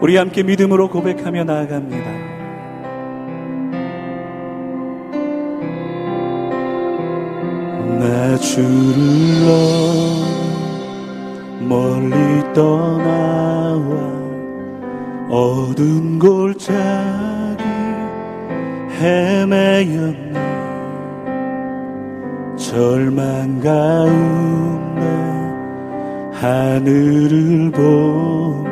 우리 함께 믿음으로 고백하며 나아갑니다. 나 주를 멀리 떠나와 어두운 골짜기 헤매였네 절망 가운데 하늘을 보며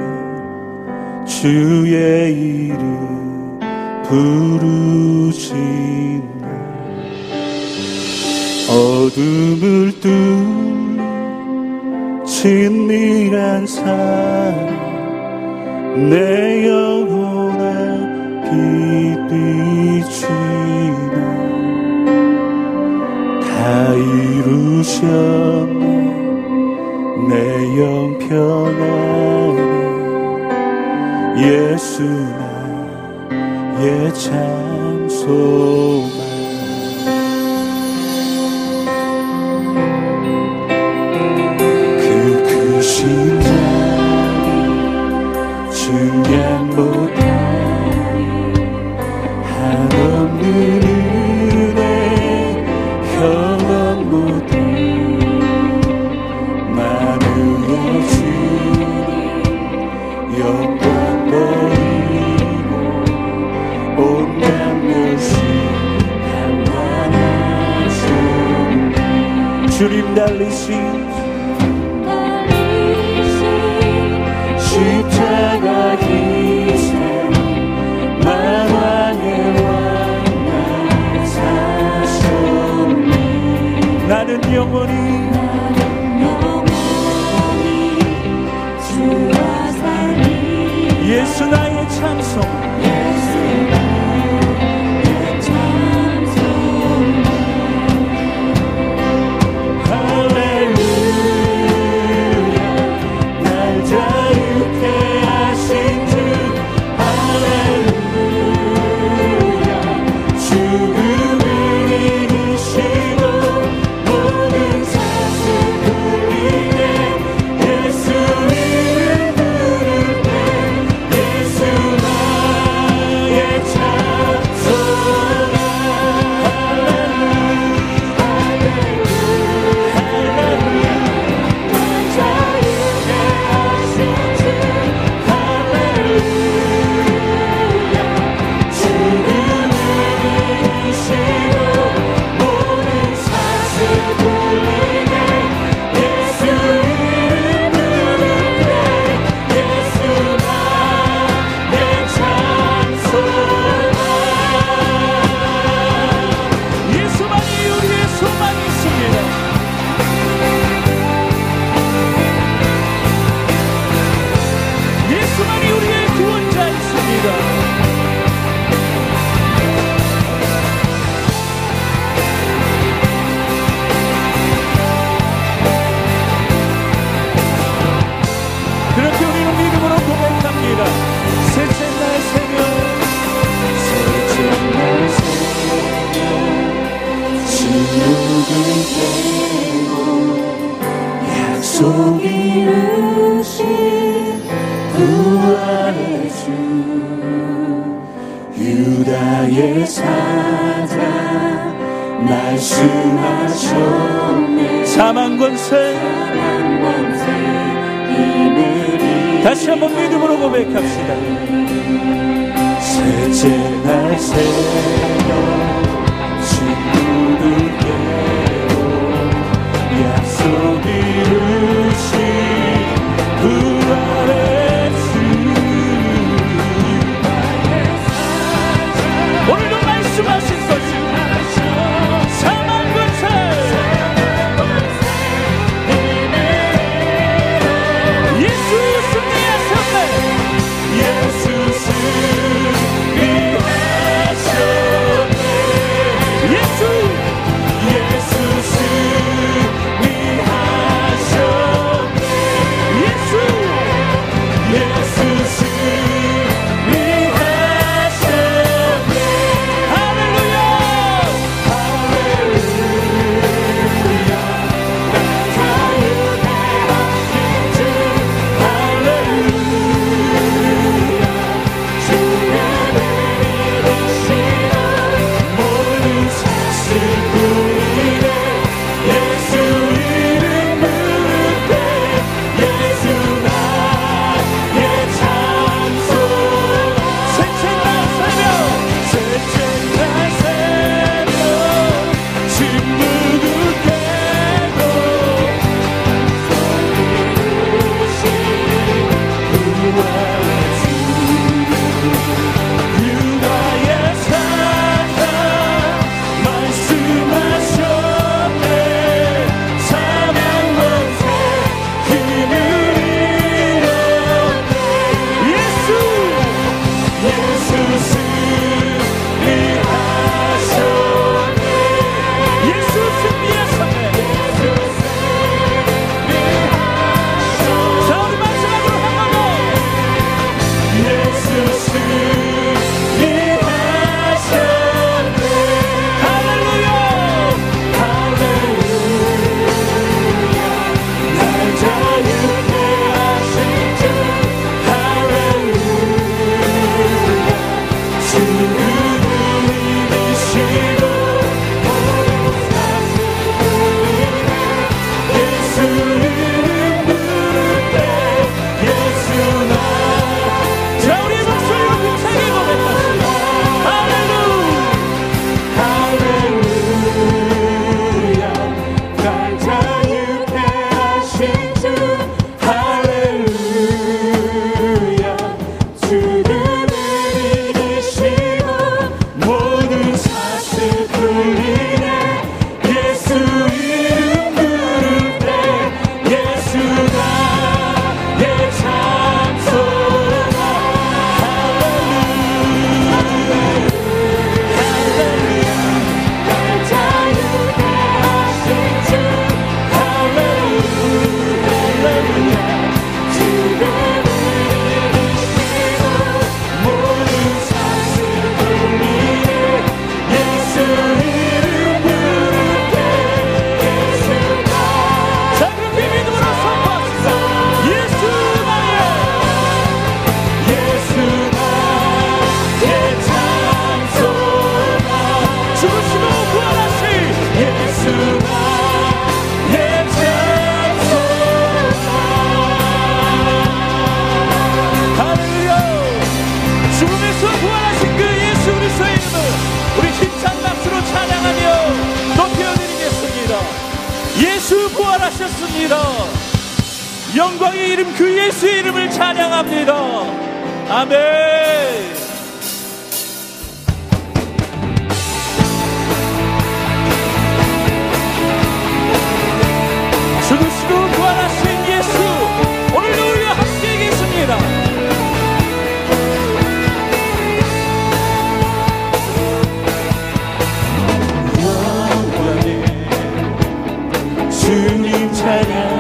주의 이름 부르시네. 어둠을 뚫는 친밀한 사랑 내 영혼에 빛 비추네. 다 이루셨네. 내 영편안에 예수 나의 참소 속 이루신 부활의 주 유다의 사자 말씀하셨네 사망 권세 다시 한번 믿음으로 고백합시다 셋째 날 새벽 친구를 깨 하셨습니다. 영광의 이름 그 예수의 이름을 찬양합니다. 아멘. 주님 찬양.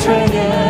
Zmęczenie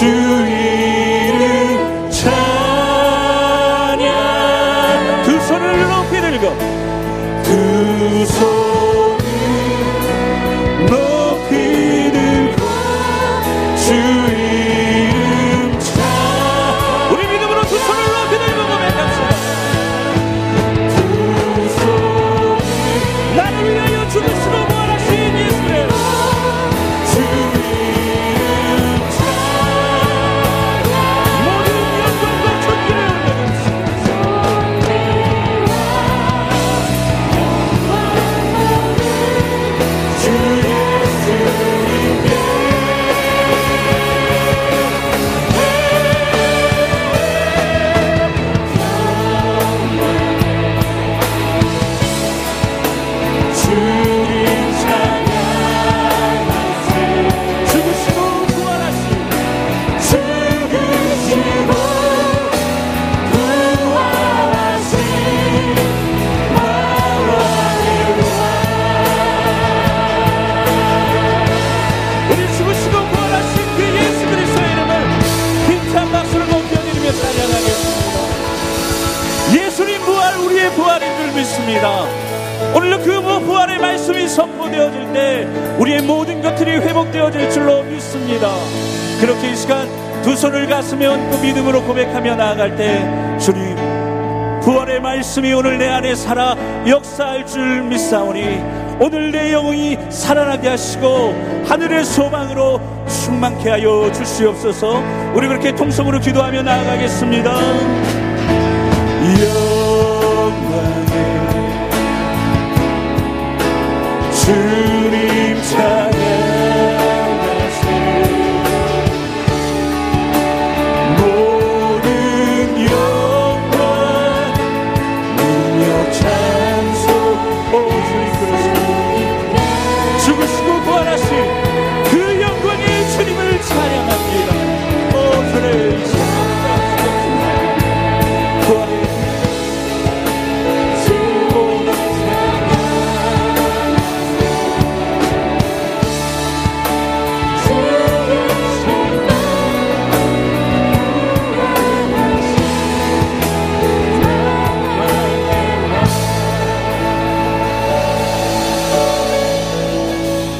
주 이름 찬양 두 손을 높이 들고 두 손. 우리의 부활인 줄 믿습니다. 오늘도 그 부활의 말씀이 선포되어질 때 우리의 모든 것들이 회복되어질 줄로 믿습니다. 그렇게 이 시간 두 손을 가슴에 얹고 믿음으로 고백하며 나아갈 때 주님 부활의 말씀이 오늘 내 안에 살아 역사할 줄 믿사오니 오늘 내 영혼이 살아나게 하시고 하늘의 소망으로 충만케 하여 주시옵소서 우리 그렇게 통성으로 기도하며 나아가겠습니다 주님 찬양